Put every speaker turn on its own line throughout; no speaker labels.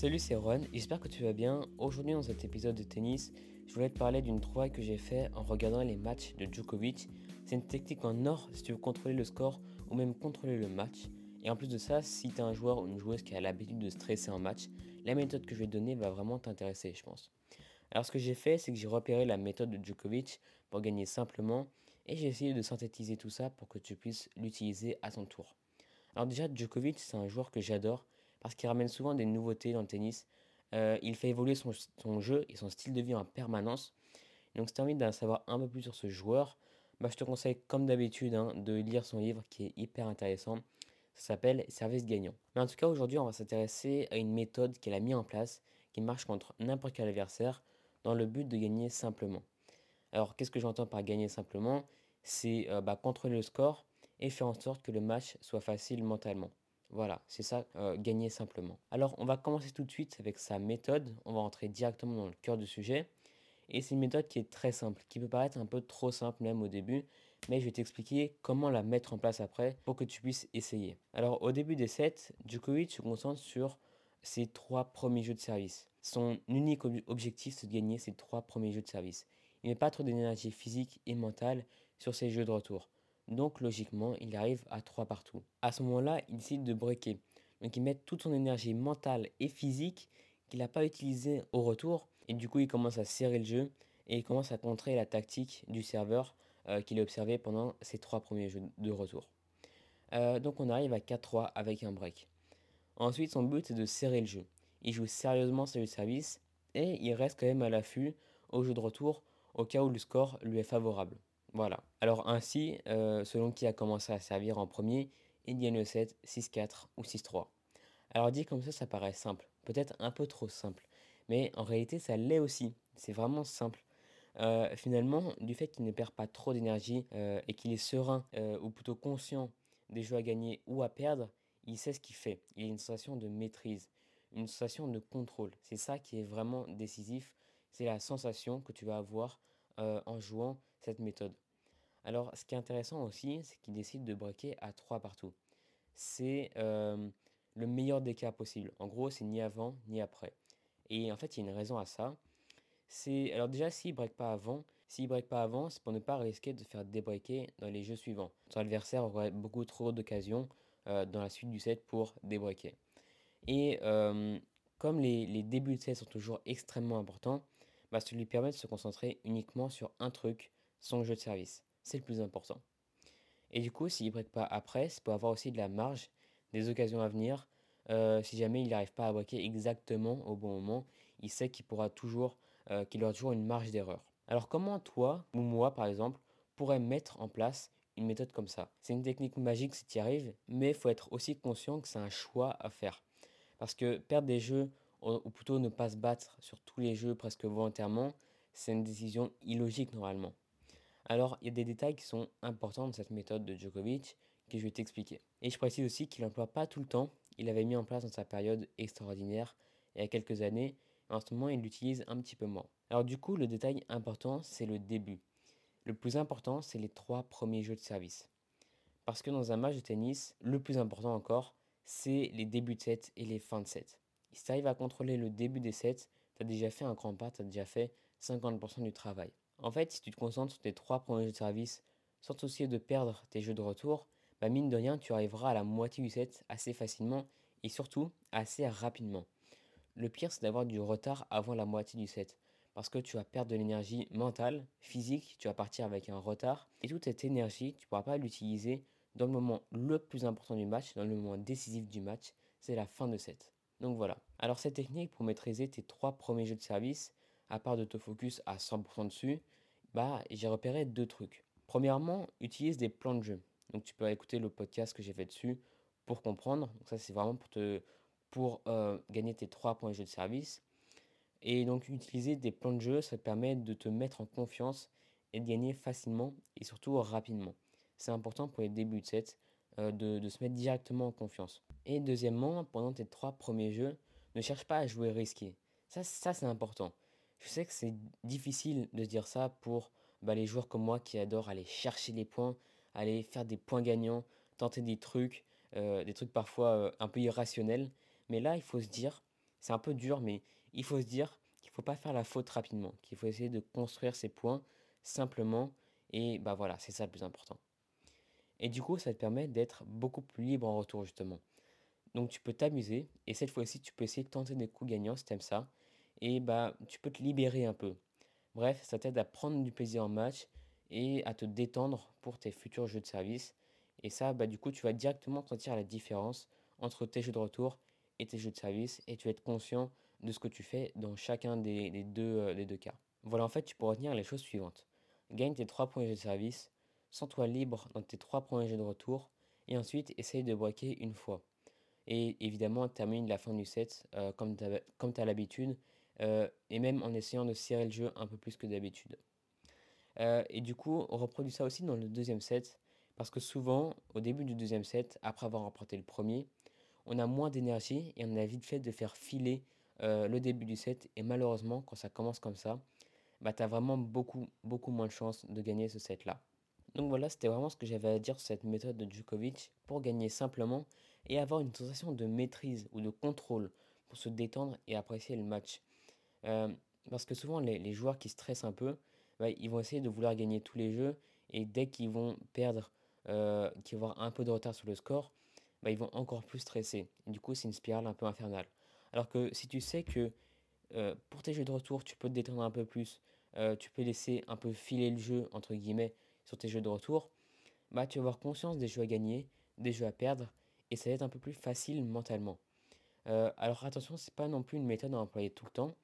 Salut, c'est Ron, j'espère que tu vas bien. Aujourd'hui, dans cet épisode de tennis, je voulais te parler d'une trouvaille que j'ai fait en regardant les matchs de Djokovic. C'est une technique en or si tu veux contrôler le score ou même contrôler le match. Et en plus de ça, si tu es un joueur ou une joueuse qui a l'habitude de stresser en match, la méthode que je vais te donner va vraiment t'intéresser, je pense. Alors, ce que j'ai fait, c'est que j'ai repéré la méthode de Djokovic pour gagner simplement et j'ai essayé de synthétiser tout ça pour que tu puisses l'utiliser à ton tour. Alors, déjà, Djokovic, c'est un joueur que j'adore parce qu'il ramène souvent des nouveautés dans le tennis. Euh, il fait évoluer son, jeu et son style de vie en permanence. Donc si tu as envie d'en savoir un peu plus sur ce joueur, bah, je te conseille comme d'habitude hein, de lire son livre qui est hyper intéressant. Ça s'appelle Service gagnant. Mais en tout cas aujourd'hui on va s'intéresser à une méthode qu'elle a mis en place qui marche contre n'importe quel adversaire dans le but de gagner simplement. Alors qu'est-ce que j'entends par gagner simplement? C'est euh, bah, contrôler le score et faire en sorte que le match soit facile mentalement. Voilà, c'est ça, euh, gagner simplement. Alors, on va commencer tout de suite avec sa méthode. On va entrer directement dans le cœur du sujet. Et c'est une méthode qui est très simple, qui peut paraître un peu trop simple même au début, mais je vais t'expliquer comment la mettre en place après pour que tu puisses essayer. Alors, au début des sets, Djokovic se concentre sur ses trois premiers jeux de service. Son unique objectif, c'est de gagner ses trois premiers jeux de service. Il met pas trop d'énergie physique et mentale sur ses jeux de retour. Donc logiquement, il arrive à 3 partout. À ce moment-là, il décide de breaker. Donc il met toute son énergie mentale et physique qu'il n'a pas utilisée au retour. Et du coup, il commence à serrer le jeu et il commence à contrer la tactique du serveur euh, qu'il a observé pendant ses trois premiers jeux de retour. Euh, donc on arrive à 4-3 avec un break. Ensuite, son but c'est de serrer le jeu. Il joue sérieusement sur le service et il reste quand même à l'affût au jeu de retour au cas où le score lui est favorable. Voilà. Alors ainsi, euh, selon qui a commencé à servir en premier, il gagne le 7, 6-4 ou 6-3. Alors dit comme ça, ça paraît simple. Peut-être un peu trop simple. Mais en réalité, ça l'est aussi. C'est vraiment simple. Euh, finalement, du fait qu'il ne perd pas trop d'énergie euh, et qu'il est serein, ou plutôt conscient des jeux à gagner ou à perdre, il sait ce qu'il fait. Il a une sensation de maîtrise, une sensation de contrôle. C'est ça qui est vraiment décisif. C'est la sensation que tu vas avoir en jouant cette méthode. Alors, ce qui est intéressant aussi, c'est qu'il décide de breaker à 3 partout. C'est euh, le meilleur des cas possible. En gros, c'est ni avant ni après. Et en fait, il y a une raison à ça. C'est alors déjà s'il break pas avant, s'il break pas avant, c'est pour ne pas risquer de faire débreaker dans les jeux suivants. Son adversaire aurait beaucoup trop d'occasions euh, dans la suite du set pour débreaker. Et comme les, les, débuts de set sont toujours extrêmement importants, bah, ça lui permet de se concentrer uniquement sur un truc, son jeu de service. C'est le plus important. Et du coup, s'il ne break pas après, c'est pour avoir aussi de la marge, des occasions à venir. Euh, si jamais il n'arrive pas à breaker exactement au bon moment, il sait qu'il pourra toujours, euh, qu'il aura toujours une marge d'erreur. Alors comment toi, ou moi par exemple, pourrais mettre en place une méthode comme ça? C'est une technique magique si tu y arrives, mais il faut être aussi conscient que c'est un choix à faire. Parce que perdre des jeux ou plutôt ne pas se battre sur tous les jeux presque volontairement, c'est une décision illogique normalement. Alors, il y a des détails qui sont importants dans cette méthode de Djokovic que je vais t'expliquer. Et je précise aussi qu'il n'emploie pas tout le temps, il avait mis en place dans sa période extraordinaire il y a quelques années, en ce moment il l'utilise un petit peu moins. Alors du coup, le détail important, c'est le début. Le plus important, c'est les trois premiers jeux de service. Parce que dans un match de tennis, le plus important encore, c'est les débuts de set et les fins de set. Si tu arrives à contrôler le début des sets, tu as déjà fait un grand pas, tu as déjà fait 50% du travail. En fait, si tu te concentres sur tes trois premiers jeux de service, sans te de perdre tes jeux de retour, bah mine de rien, tu arriveras à la moitié du set assez facilement et surtout assez rapidement. Le pire, c'est d'avoir du retard avant la moitié du set. Parce que tu vas perdre de l'énergie mentale, physique, tu vas partir avec un retard. Et toute cette énergie, tu ne pourras pas l'utiliser dans le moment le plus important du match, dans le moment décisif du match, c'est la fin de set. Donc voilà. Alors cette technique pour maîtriser tes trois premiers jeux de service, à part de te focus à 100% dessus, bah j'ai repéré deux trucs. Premièrement, utilise des plans de jeu. Donc tu peux écouter le podcast que j'ai fait dessus pour comprendre. Donc ça c'est vraiment pour te pour euh, gagner tes trois points de jeu de service. Et donc utiliser des plans de jeu, ça te permet de te mettre en confiance et de gagner facilement et surtout rapidement. C'est important pour les débuts de set euh, de, se mettre directement en confiance. Et deuxièmement, pendant tes trois premiers jeux, ne cherche pas à jouer risqué. Ça, ça c'est important. Je sais que c'est difficile de dire ça pour bah, les joueurs comme moi qui adorent aller chercher les points, aller faire des points gagnants, tenter des trucs, euh, des trucs parfois euh, un peu irrationnels. Mais là, il faut se dire, c'est un peu dur, mais il faut se dire qu'il ne faut pas faire la faute rapidement, qu'il faut essayer de construire ses points simplement, et bah voilà, c'est ça le plus important. Et du coup, ça te permet d'être beaucoup plus libre en retour, justement. Donc tu peux t'amuser, et cette fois-ci, tu peux essayer de tenter des coups gagnants si t'aimes ça, et bah tu peux te libérer un peu. Bref, ça t'aide à prendre du plaisir en match et à te détendre pour tes futurs jeux de service. Et ça, bah, du coup, tu vas directement sentir la différence entre tes jeux de retour et tes jeux de service et tu vas être conscient de ce que tu fais dans chacun des, deux, euh, deux cas. Voilà, en fait, tu peux retenir les choses suivantes. Gagne tes trois premiers jeux de service, sens-toi libre dans tes trois premiers jeux de retour et ensuite essaye de braquer une fois. Et évidemment, termine la fin du set euh, comme tu as l'habitude euh, et même en essayant de serrer le jeu un peu plus que d'habitude. Euh, et du coup, on reproduit ça aussi dans le deuxième set, parce que souvent, au début du deuxième set, après avoir remporté le premier, on a moins d'énergie et on a vite fait de faire filer euh, le début du set. Et malheureusement, quand ça commence comme ça, bah, tu as vraiment beaucoup, beaucoup moins de chances de gagner ce set-là. Donc voilà, c'était vraiment ce que j'avais à dire sur cette méthode de Djokovic pour gagner simplement et avoir une sensation de maîtrise ou de contrôle pour se détendre et apprécier le match. Euh, parce que souvent, les, joueurs qui stressent un peu, bah, ils vont essayer de vouloir gagner tous les jeux. Et dès qu'ils vont perdre, euh, qu'ils vont avoir un peu de retard sur le score, bah, ils vont encore plus stresser. Du coup, c'est une spirale un peu infernale. Alors que si tu sais que euh, pour tes jeux de retour, tu peux te détendre un peu plus, tu peux laisser un peu filer le jeu, entre guillemets, sur tes jeux de retour, bah, tu vas avoir conscience des jeux à gagner, des jeux à perdre, et ça va être un peu plus facile mentalement. alors attention, c'est pas non plus une méthode à employer tout le temps.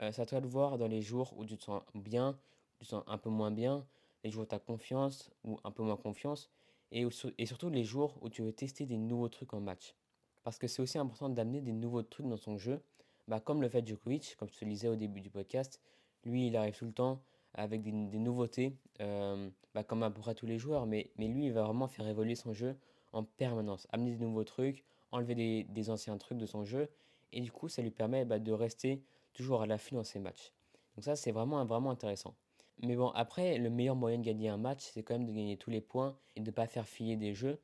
Euh, c'est à de voir dans les jours où tu te sens bien, tu te sens un peu moins bien, les jours où tu as confiance ou un peu moins confiance, et, surtout les jours où tu veux tester des nouveaux trucs en match. Parce que c'est aussi important d'amener des nouveaux trucs dans son jeu, bah, comme le fait Djokovic, comme je te le disais au début du podcast, lui il arrive tout le temps avec des, nouveautés, euh, bah, comme à peu près tous les joueurs, mais, mais lui il va vraiment faire évoluer son jeu en permanence, amener des nouveaux trucs, enlever des, des anciens trucs de son jeu, et du coup ça lui permet bah, de rester toujours à l'affût dans ses matchs. Donc ça, c'est vraiment, vraiment intéressant. Mais bon, après, le meilleur moyen de gagner un match, c'est quand même de gagner tous les points et de ne pas faire filer des jeux.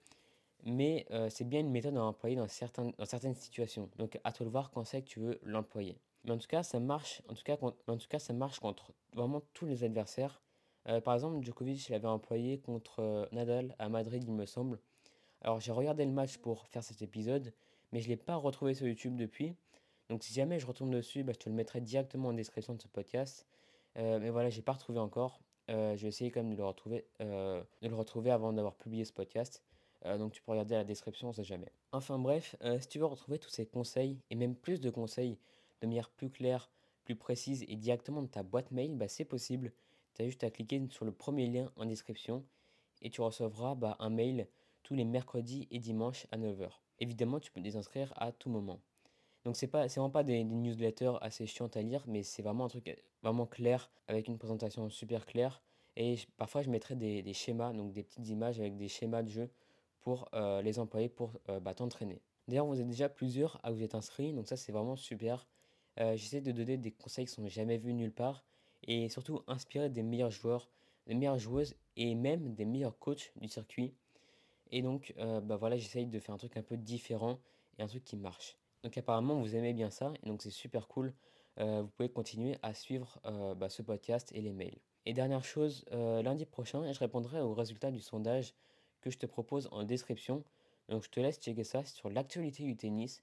Mais euh, c'est bien une méthode à employer dans, certains, dans certaines situations. Donc à toi de voir quand c'est que tu veux l'employer. Mais en tout cas, ça marche. En tout cas, en tout cas, ça marche contre vraiment tous les adversaires. Euh, par exemple, Djokovic l'avait employé contre euh, Nadal à Madrid, il me semble. Alors j'ai regardé le match pour faire cet épisode, mais je ne l'ai pas retrouvé sur YouTube depuis. Donc si jamais je retourne dessus, bah, je te le mettrai directement en description de ce podcast. Euh, mais voilà, j'ai pas retrouvé encore. Euh, je vais essayer quand même de le retrouver, euh, avant d'avoir publié ce podcast. donc tu peux regarder la description, on sait jamais. Enfin bref, si tu veux retrouver tous ces conseils et même plus de conseils de manière plus claire, plus précise et directement de ta boîte mail, bah, c'est possible. Tu as juste à cliquer sur le premier lien en description et tu recevras bah, un mail tous les mercredis et dimanches à 9h. Évidemment, tu peux te désinscrire à tout moment. Donc c'est pas, c'est vraiment pas des, newsletters assez chiantes à lire, mais c'est vraiment un truc vraiment clair, avec une présentation super claire. Et parfois je mettrai des, schémas, donc des petites images avec des schémas de jeu pour euh, les employer pour euh, bah, t'entraîner. D'ailleurs, vous êtes déjà plusieurs à vous être inscrits, donc ça c'est vraiment super. Euh, j'essaie de donner des conseils qui sont jamais vus nulle part et surtout inspirer des meilleurs joueurs, des meilleures joueuses et même des meilleurs coachs du circuit. Et donc, bah voilà, j'essaye de faire un truc un peu différent et un truc qui marche. Donc apparemment, vous aimez bien ça, et donc c'est super cool. Euh, vous pouvez continuer à suivre euh, bah, ce podcast et les mails. Et dernière chose, euh, lundi prochain, je répondrai aux résultats du sondage que je te propose en description. Donc je te laisse checker ça sur l'actualité du tennis.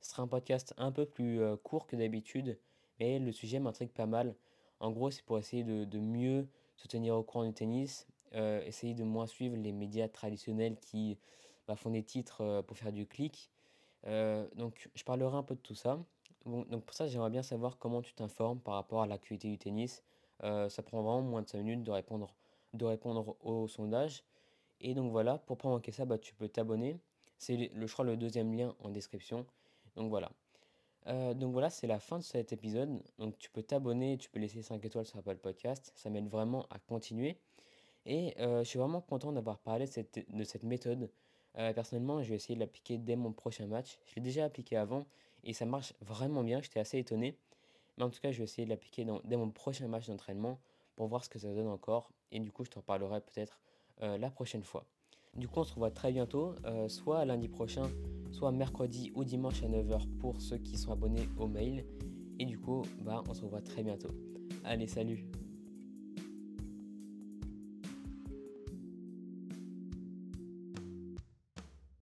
Ce sera un podcast un peu plus court que d'habitude, mais le sujet m'intrigue pas mal. En gros, c'est pour essayer de, mieux se tenir au courant du tennis, essayer de moins suivre les médias traditionnels qui bah, font des titres pour faire du clic euh, donc, je parlerai un peu de tout ça. donc, pour ça, j'aimerais bien savoir comment tu t'informes par rapport à l'activité du tennis. Euh, ça prend vraiment moins de 5 minutes de répondre, de répondre au sondage. Et donc voilà, pour pas manquer ça, bah, tu peux t'abonner. C'est, je crois, le deuxième lien en description. Donc voilà. Euh, donc voilà, c'est la fin de cet épisode. Donc tu peux t'abonner, tu peux laisser 5 étoiles sur Apple Podcast. Ça m'aide vraiment à continuer. Et je suis vraiment content d'avoir parlé de cette méthode euh, personnellement, je vais essayer de l'appliquer dès mon prochain match. Je l'ai déjà appliqué avant et ça marche vraiment bien. J'étais assez étonné. Mais en tout cas, je vais essayer de l'appliquer dès mon prochain match d'entraînement pour voir ce que ça donne encore. Et du coup, je t'en parlerai peut-être euh, la prochaine fois. Du coup, on se revoit très bientôt, euh, soit lundi prochain soit mercredi ou dimanche à 9h pour ceux qui sont abonnés au mail. Et du coup, bah, on se revoit très bientôt. Allez, salut